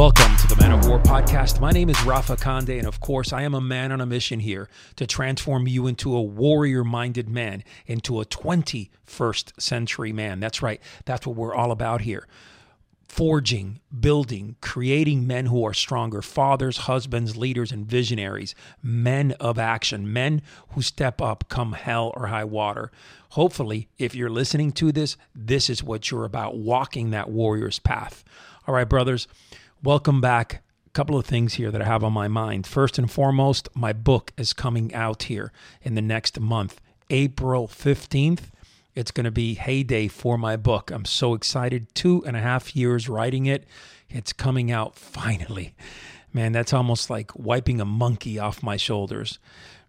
Welcome to the Man of War podcast. My name is Rafa Conde, and of course, I am a man on a mission here to transform you into a warrior minded man, into a 21st century man. That's right, that's what we're all about here. Forging, building, creating men who are stronger, fathers, husbands, leaders, and visionaries, men of action, men who step up come hell or high water. Hopefully, if you're listening to this, this is what you're about walking that warrior's path. All right, brothers. Welcome back. A couple of things here that I have on my mind. First and foremost, my book is coming out here in the next month, April 15th. It's going to be heyday for my book. I'm so excited. Two and a half years writing it. It's coming out finally. Man, that's almost like wiping a monkey off my shoulders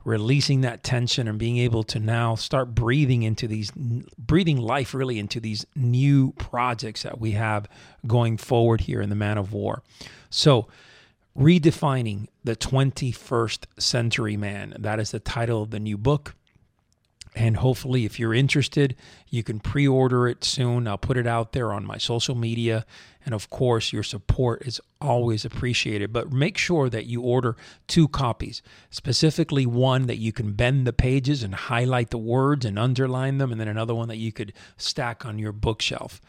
releasing that tension and being able to now start breathing into these breathing life really into these new projects that we have going forward here in the man of war. So redefining the 21st century man that is the title of the new book and hopefully, if you're interested, you can pre order it soon. I'll put it out there on my social media. And of course, your support is always appreciated. But make sure that you order two copies, specifically one that you can bend the pages and highlight the words and underline them, and then another one that you could stack on your bookshelf.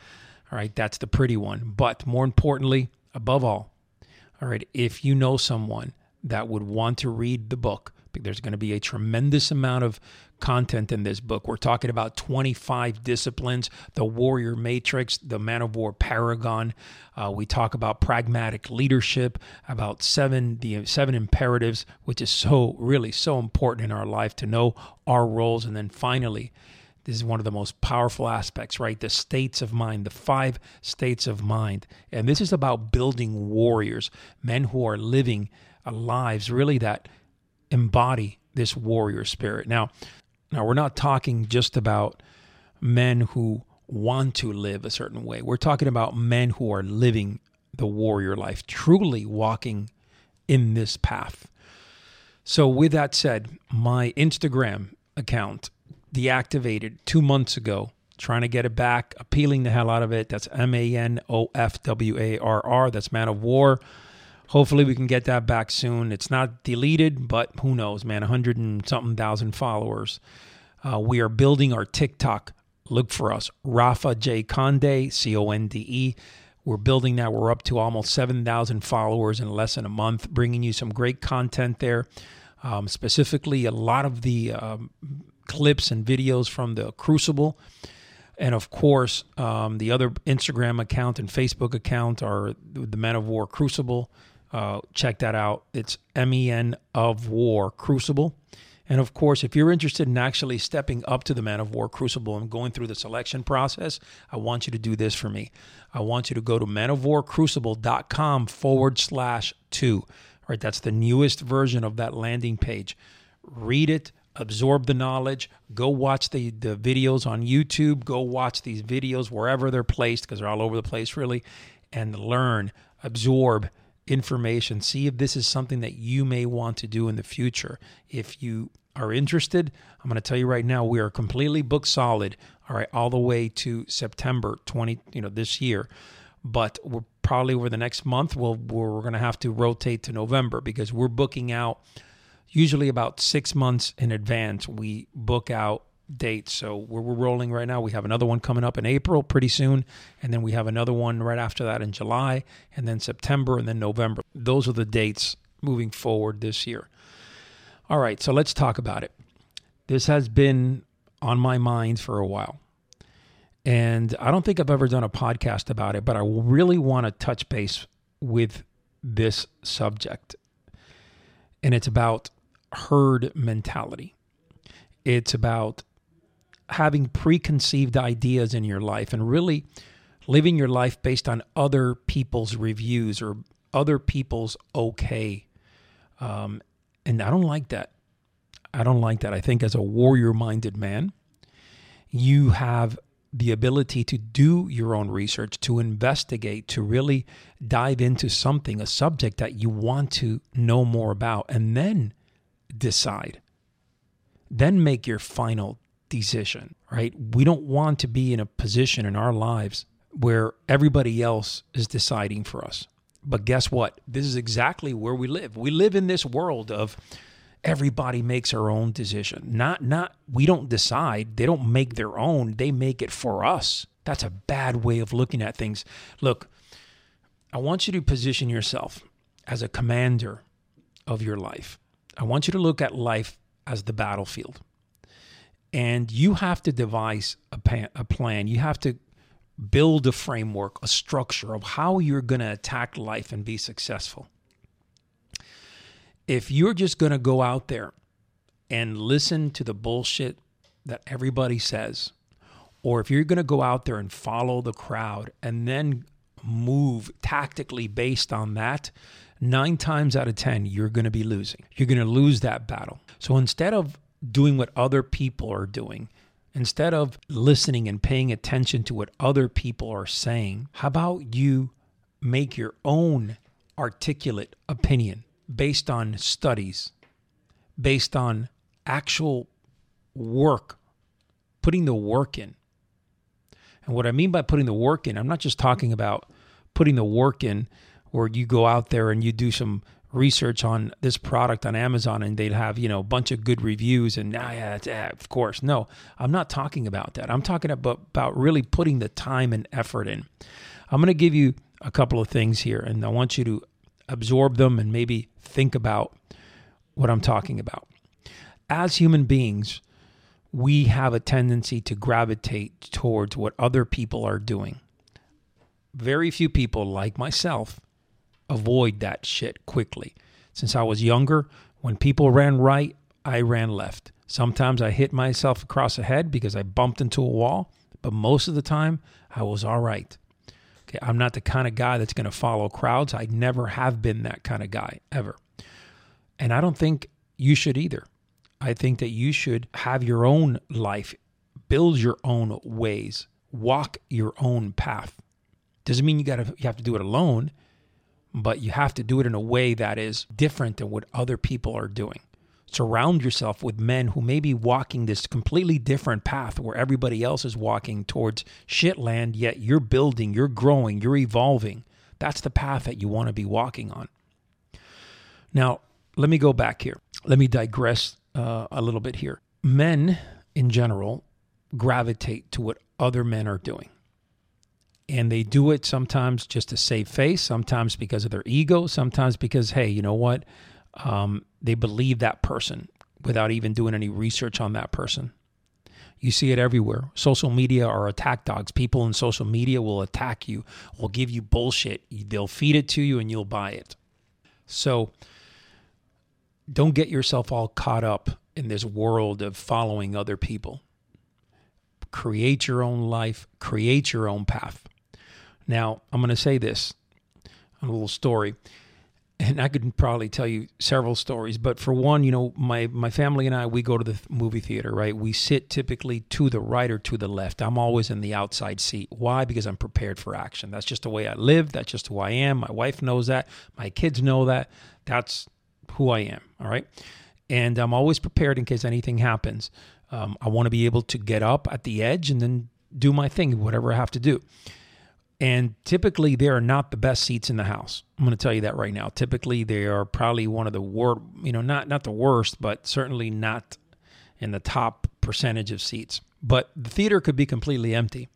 All right, that's the pretty one. But more importantly, above all, all right, if you know someone that would want to read the book, there's going to be a tremendous amount of content in this book. We're talking about 25 disciplines, the warrior matrix, the man of war paragon. Uh, we talk about pragmatic leadership, about seven the seven imperatives, which is so really so important in our life to know our roles, and then finally. This is one of the most powerful aspects, right? The states of mind, the five states of mind. And this is about building warriors, men who are living lives really that embody this warrior spirit. Now, now we're not talking just about men who want to live a certain way. We're talking about men who are living the warrior life, truly walking in this path. So, with that said, my Instagram account deactivated two months ago, trying to get it back, appealing the hell out of it. That's M A N O F W A R R. That's Man of War. Hopefully, we can get that back soon. It's not deleted, but who knows, man? 100 and something thousand followers. Uh, we are building our TikTok. Look for us, Rafa J. Conde, C O N D E. We're building that. We're up to almost 7,000 followers in less than a month, bringing you some great content there. Um, specifically, a lot of the um, clips and videos from the Crucible. And of course, um, the other Instagram account and Facebook account are the Men of War Crucible. Uh, check that out. It's MEN of War Crucible. And of course, if you're interested in actually stepping up to the Man of War Crucible and going through the selection process, I want you to do this for me. I want you to go to manofwarcrucible.com forward slash two. All right, that's the newest version of that landing page. Read it, absorb the knowledge, go watch the, the videos on YouTube, go watch these videos wherever they're placed, because they're all over the place, really, and learn, absorb, information. See if this is something that you may want to do in the future. If you are interested, I'm going to tell you right now, we are completely book solid. All right, all the way to September 20, you know, this year. But we're probably over the next month, we'll, we're going to have to rotate to November because we're booking out usually about six months in advance. We book out dates. So we're, we're rolling right now. We have another one coming up in April pretty soon. And then we have another one right after that in July, and then September, and then November. Those are the dates moving forward this year. All right, so let's talk about it. This has been on my mind for a while. And I don't think I've ever done a podcast about it, but I really want to touch base with this subject. And it's about herd mentality. It's about having preconceived ideas in your life and really living your life based on other people's reviews or other people's okay. Um, and I don't like that. I don't like that. I think as a warrior minded man, you have the ability to do your own research, to investigate, to really dive into something, a subject that you want to know more about, and then decide. Then make your final decision, right? We don't want to be in a position in our lives where everybody else is deciding for us. But guess what? This is exactly where we live. We live in this world of everybody makes our own decision. Not not we don't decide. They don't make their own. They make it for us. That's a bad way of looking at things. Look, I want you to position yourself as a commander of your life. I want you to look at life as the battlefield. And you have to devise a, a plan. You have to build a framework, a structure of how you're going to attack life and be successful. If you're just going to go out there and listen to the bullshit that everybody says, or if you're going to go out there and follow the crowd and then move tactically based on that, nine times out of 10, you're going to be losing. You're going to lose that battle. So instead of doing what other people are doing, instead of listening and paying attention to what other people are saying, how about you make your own articulate opinion based on studies, based on actual work, putting the work in? And what I mean by putting the work in, I'm not just talking about putting the work in where you go out there and you do some research on this product on Amazon and they'd have, you know, a bunch of good reviews and ah, yeah, yeah, of course. No, I'm not talking about that. I'm talking about, about really putting the time and effort in. I'm going to give you a couple of things here and I want you to absorb them and maybe think about what I'm talking about. As human beings, we have a tendency to gravitate towards what other people are doing. Very few people, like myself, avoid that shit quickly. Since I was younger, when people ran right, I ran left. Sometimes I hit myself across the head because I bumped into a wall, but most of the time I was all right. Okay, I'm not the kind of guy that's going to follow crowds. I never have been that kind of guy ever. And I don't think you should either. I think that you should have your own life, build your own ways, walk your own path. Doesn't mean you got to you have to do it alone but you have to do it in a way that is different than what other people are doing. Surround yourself with men who may be walking this completely different path where everybody else is walking towards shitland, yet you're building, you're growing, you're evolving. That's the path that you want to be walking on. Now, let me go back here. Let me digress uh, a little bit here. Men in general gravitate to what other men are doing and they do it sometimes just to save face, sometimes because of their ego, sometimes because, hey, you know what? Um, they believe that person without even doing any research on that person. You see it everywhere. Social media are attack dogs. People in social media will attack you, will give you bullshit. They'll feed it to you and you'll buy it. So don't get yourself all caught up in this world of following other people. Create your own life, create your own path. Now, I'm going to say this a little story. And I could probably tell you several stories, but for one, you know, my my family and I we go to the movie theater, right? We sit typically to the right or to the left. I'm always in the outside seat. Why? Because I'm prepared for action. That's just the way I live. That's just who I am. My wife knows that. My kids know that. That's who I am. All right, and I'm always prepared in case anything happens. Um, I want to be able to get up at the edge and then do my thing, whatever I have to do. And typically, they are not the best seats in the house. I'm going to tell you that right now. Typically, they are probably one of the worst, you know, not not the worst, but certainly not in the top percentage of seats. But the theater could be completely empty.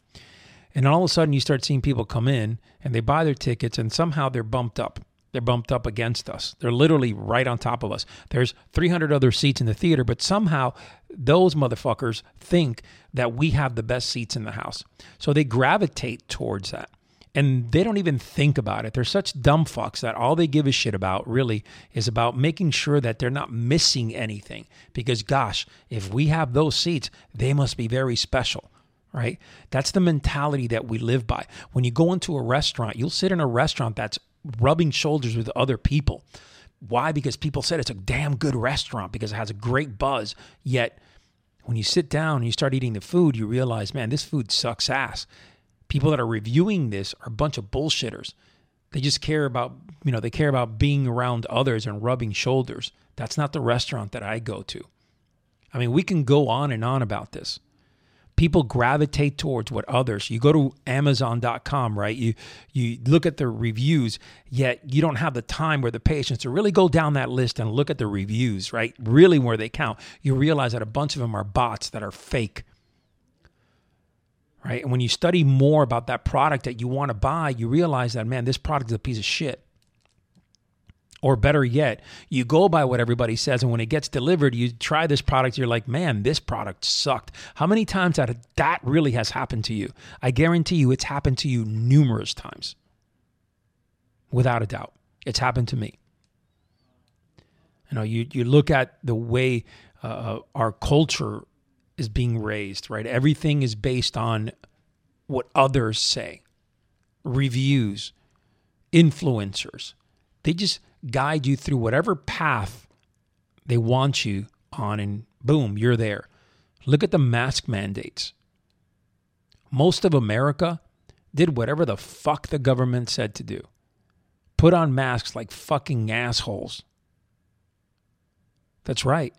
And all of a sudden, you start seeing people come in and they buy their tickets, and somehow they're bumped up. They're bumped up against us. They're literally right on top of us. There's 300 other seats in the theater, but somehow those motherfuckers think that we have the best seats in the house. So they gravitate towards that and they don't even think about it. They're such dumb fucks that all they give a shit about really is about making sure that they're not missing anything. Because gosh, if we have those seats, they must be very special, right? That's the mentality that we live by. When you go into a restaurant, you'll sit in a restaurant that's rubbing shoulders with other people. Why? Because people said it's a damn good restaurant because it has a great buzz. Yet when you sit down and you start eating the food, you realize, man, this food sucks ass people that are reviewing this are a bunch of bullshitters. They just care about, you know, they care about being around others and rubbing shoulders. That's not the restaurant that I go to. I mean, we can go on and on about this. people gravitate towards what others you go to amazon.com right you you look at the reviews yet you don't have the time or the patience to really go down that list and look at the reviews right really where they count you realize that a bunch of them are bots that are fake right and when you study more about that product that you want to buy you realize that man this product is a piece of shit or better yet, you go by what everybody says, and when it gets delivered, you try this product, you're like, man, this product sucked. How many times that that really has happened to you? I guarantee you it's happened to you numerous times. Without a doubt. It's happened to me. You know, you, you look at the way uh, our culture is being raised, right? Everything is based on what others say, reviews, influencers. They just guide you through whatever path they want you on, and boom, you're there. Look at the mask mandates. Most of America did whatever the fuck the government said to do. Put on masks like fucking assholes. That's right.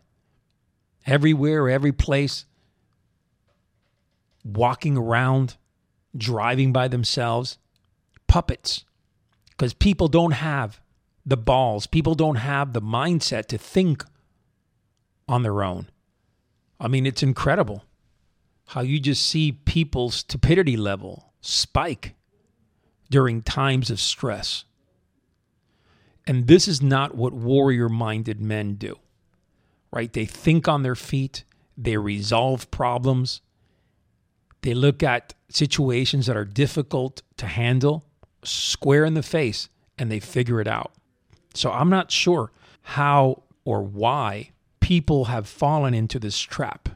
Everywhere, every place, walking around, driving by themselves, puppets. Because people don't have the balls. People don't have the mindset to think on their own. I mean, it's incredible how you just see people's stupidity level spike during times of stress. And this is not what warrior minded men do, right? They think on their feet, they resolve problems, they look at situations that are difficult to handle square in the face, and they figure it out. So I'm not sure how or why people have fallen into this trap,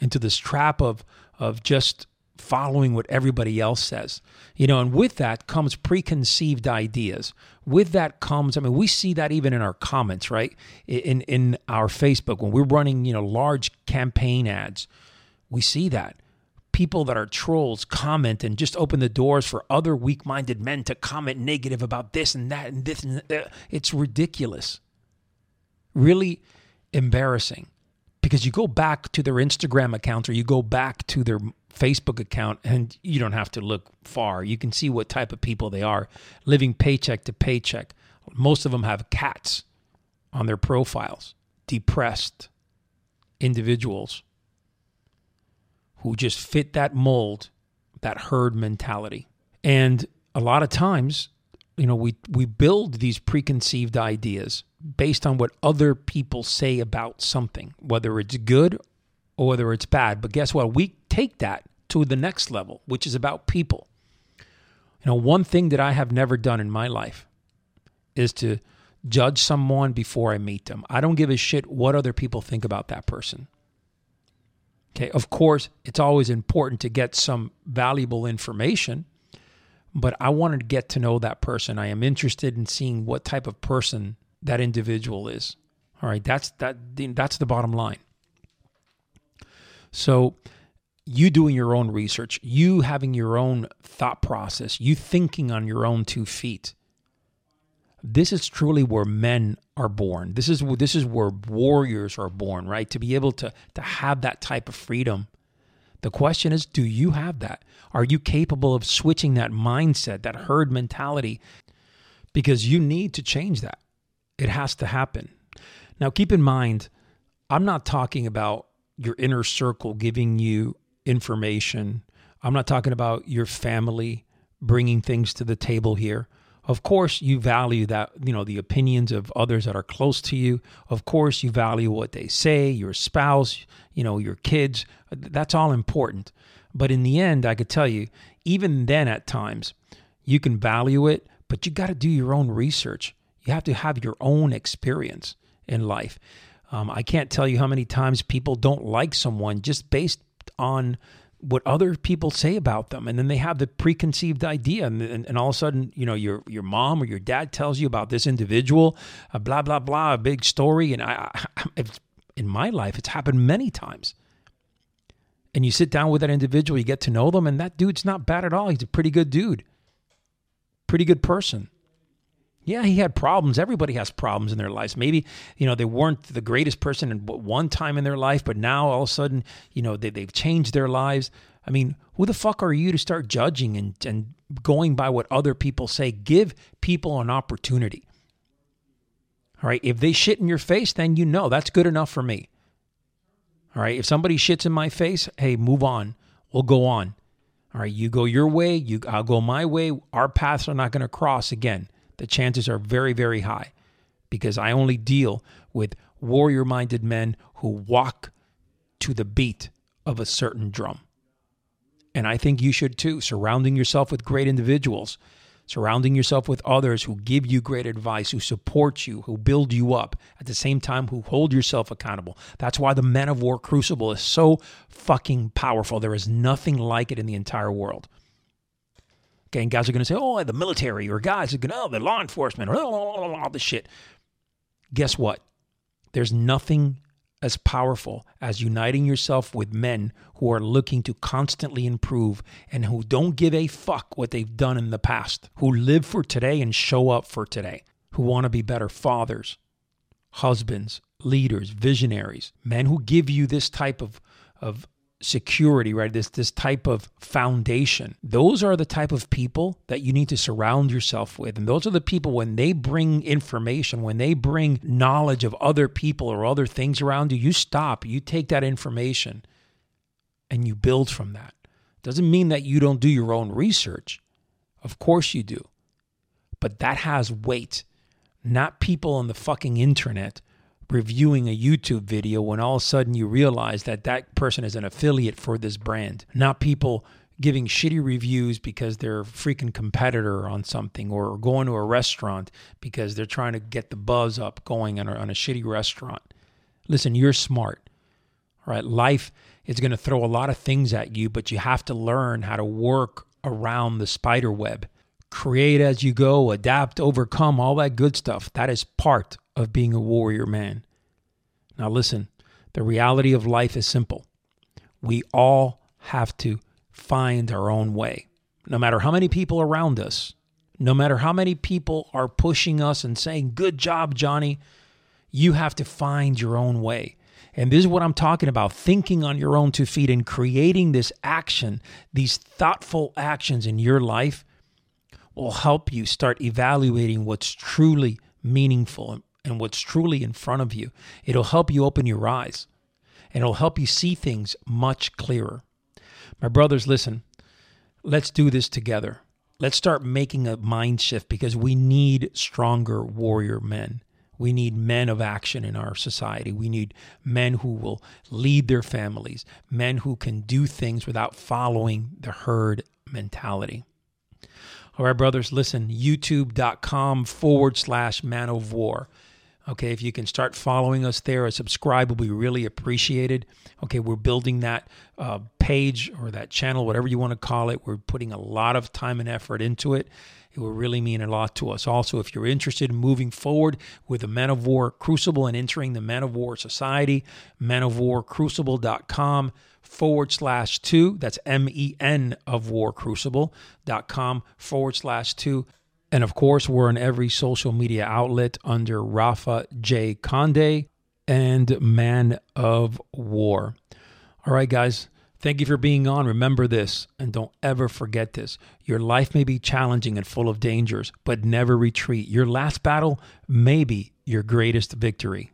into this trap of of just following what everybody else says. You know, and with that comes preconceived ideas. With that comes, I mean, we see that even in our comments, right? In in our Facebook when we're running, you know, large campaign ads. We see that people that are trolls comment and just open the doors for other weak minded men to comment negative about this and that and this and that. It's ridiculous. Really embarrassing because you go back to their Instagram account or you go back to their Facebook account and you don't have to look far. You can see what type of people they are living paycheck to paycheck. Most of them have cats on their profiles, depressed individuals who just fit that mold, that herd mentality. And a lot of times, you know, we, we build these preconceived ideas based on what other people say about something, whether it's good or whether it's bad. But guess what? We take that to the next level, which is about people. You know, one thing that I have never done in my life is to judge someone before I meet them. I don't give a shit what other people think about that person. Okay, of course, it's always important to get some valuable information, but I wanted to get to know that person. I am interested in seeing what type of person that individual is. All right, that's that that's the bottom line. So, you doing your own research, you having your own thought process, you thinking on your own two feet. This is truly where men are born. This is this is where warriors are born, right? To be able to to have that type of freedom. The question is, do you have that? Are you capable of switching that mindset, that herd mentality? Because you need to change that. It has to happen. Now, keep in mind, I'm not talking about your inner circle giving you information. I'm not talking about your family bringing things to the table here. Of course, you value that, you know, the opinions of others that are close to you. Of course, you value what they say, your spouse, you know, your kids. That's all important. But in the end, I could tell you, even then at times, you can value it, but you got to do your own research. You have to have your own experience in life. Um, I can't tell you how many times people don't like someone just based on what other people say about them. And then they have the preconceived idea. And, and, and, all of a sudden you know your your mom or your dad tells you about this individual uh, blah blah blah a big story. And I, I in my life it's happened many times. And you sit down with that individual you get to know them and that dude's not bad at all. He's a pretty good dude. Pretty good person Yeah, he had problems. Everybody has problems in their lives. Maybe, you know, they weren't the greatest person in one time in their life, but now all of a sudden, you know, they, they've changed their lives. I mean, who the fuck are you to start judging and, and going by what other people say? Give people an opportunity. All right. If they shit in your face, then you know that's good enough for me. All right. If somebody shits in my face, hey, move on. We'll go on. All right. You go your way. You, I'll go my way. Our paths are not going to cross again. The chances are very, very high because I only deal with warrior minded men who walk to the beat of a certain drum. And I think you should too, surrounding yourself with great individuals surrounding yourself with others who give you great advice, who support you, who build you up, at the same time, who hold yourself accountable. That's why the Men of War Crucible is so fucking powerful. There is nothing like it in the entire world. Okay, and guys are going to say, oh, the military, or guys are going to, oh, the law enforcement, or oh, all this shit. Guess what? There's nothing as powerful as uniting yourself with men who are looking to constantly improve and who don't give a fuck what they've done in the past, who live for today and show up for today, who want to be better fathers, husbands, leaders, visionaries, men who give you this type of, of security, right? This this type of foundation. Those are the type of people that you need to surround yourself with. And those are the people when they bring information, when they bring knowledge of other people or other things around you, you stop, you take that information and you build from that. Doesn't mean that you don't do your own research. Of course you do. But that has weight. Not people on the fucking internet reviewing a YouTube video when all of a sudden you realize that that person is an affiliate for this brand, not people giving shitty reviews because they're a freaking competitor on something or going to a restaurant because they're trying to get the buzz up going on a, on a shitty restaurant. Listen, you're smart. Right? Life is going to throw a lot of things at you, but you have to learn how to work around the spider web. Create as you go, adapt, overcome, all that good stuff. That is part of being a warrior man. Now, listen, the reality of life is simple. We all have to find our own way. No matter how many people around us, no matter how many people are pushing us and saying, Good job, Johnny, you have to find your own way. And this is what I'm talking about thinking on your own two feet and creating this action, these thoughtful actions in your life will help you start evaluating what's truly meaningful and what's truly in front of you. It'll help you open your eyes and it'll help you see things much clearer. My brothers, listen, let's do this together. Let's start making a mind shift because we need stronger warrior men. We need men of action in our society. We need men who will lead their families, men who can do things without following the herd mentality. All right, brothers, listen, youtube.com forward slash man of war. Okay, if you can start following us there, a subscribe will be really appreciated. Okay, we're building that uh, page or that channel, whatever you want to call it. We're putting a lot of time and effort into it. It will really mean a lot to us. Also, if you're interested in moving forward with the Men of War Crucible and entering the Men of War Society, menofwarcrucible.com forward slash two. That's M E N of War Crucible.com forward slash two. And of course, we're on every social media outlet under Rafa J. Conde and Man of War. All right, guys. Thank you for being on. Remember this, and don't ever forget this. Your life may be challenging and full of dangers, but never retreat. Your last battle may be your greatest victory.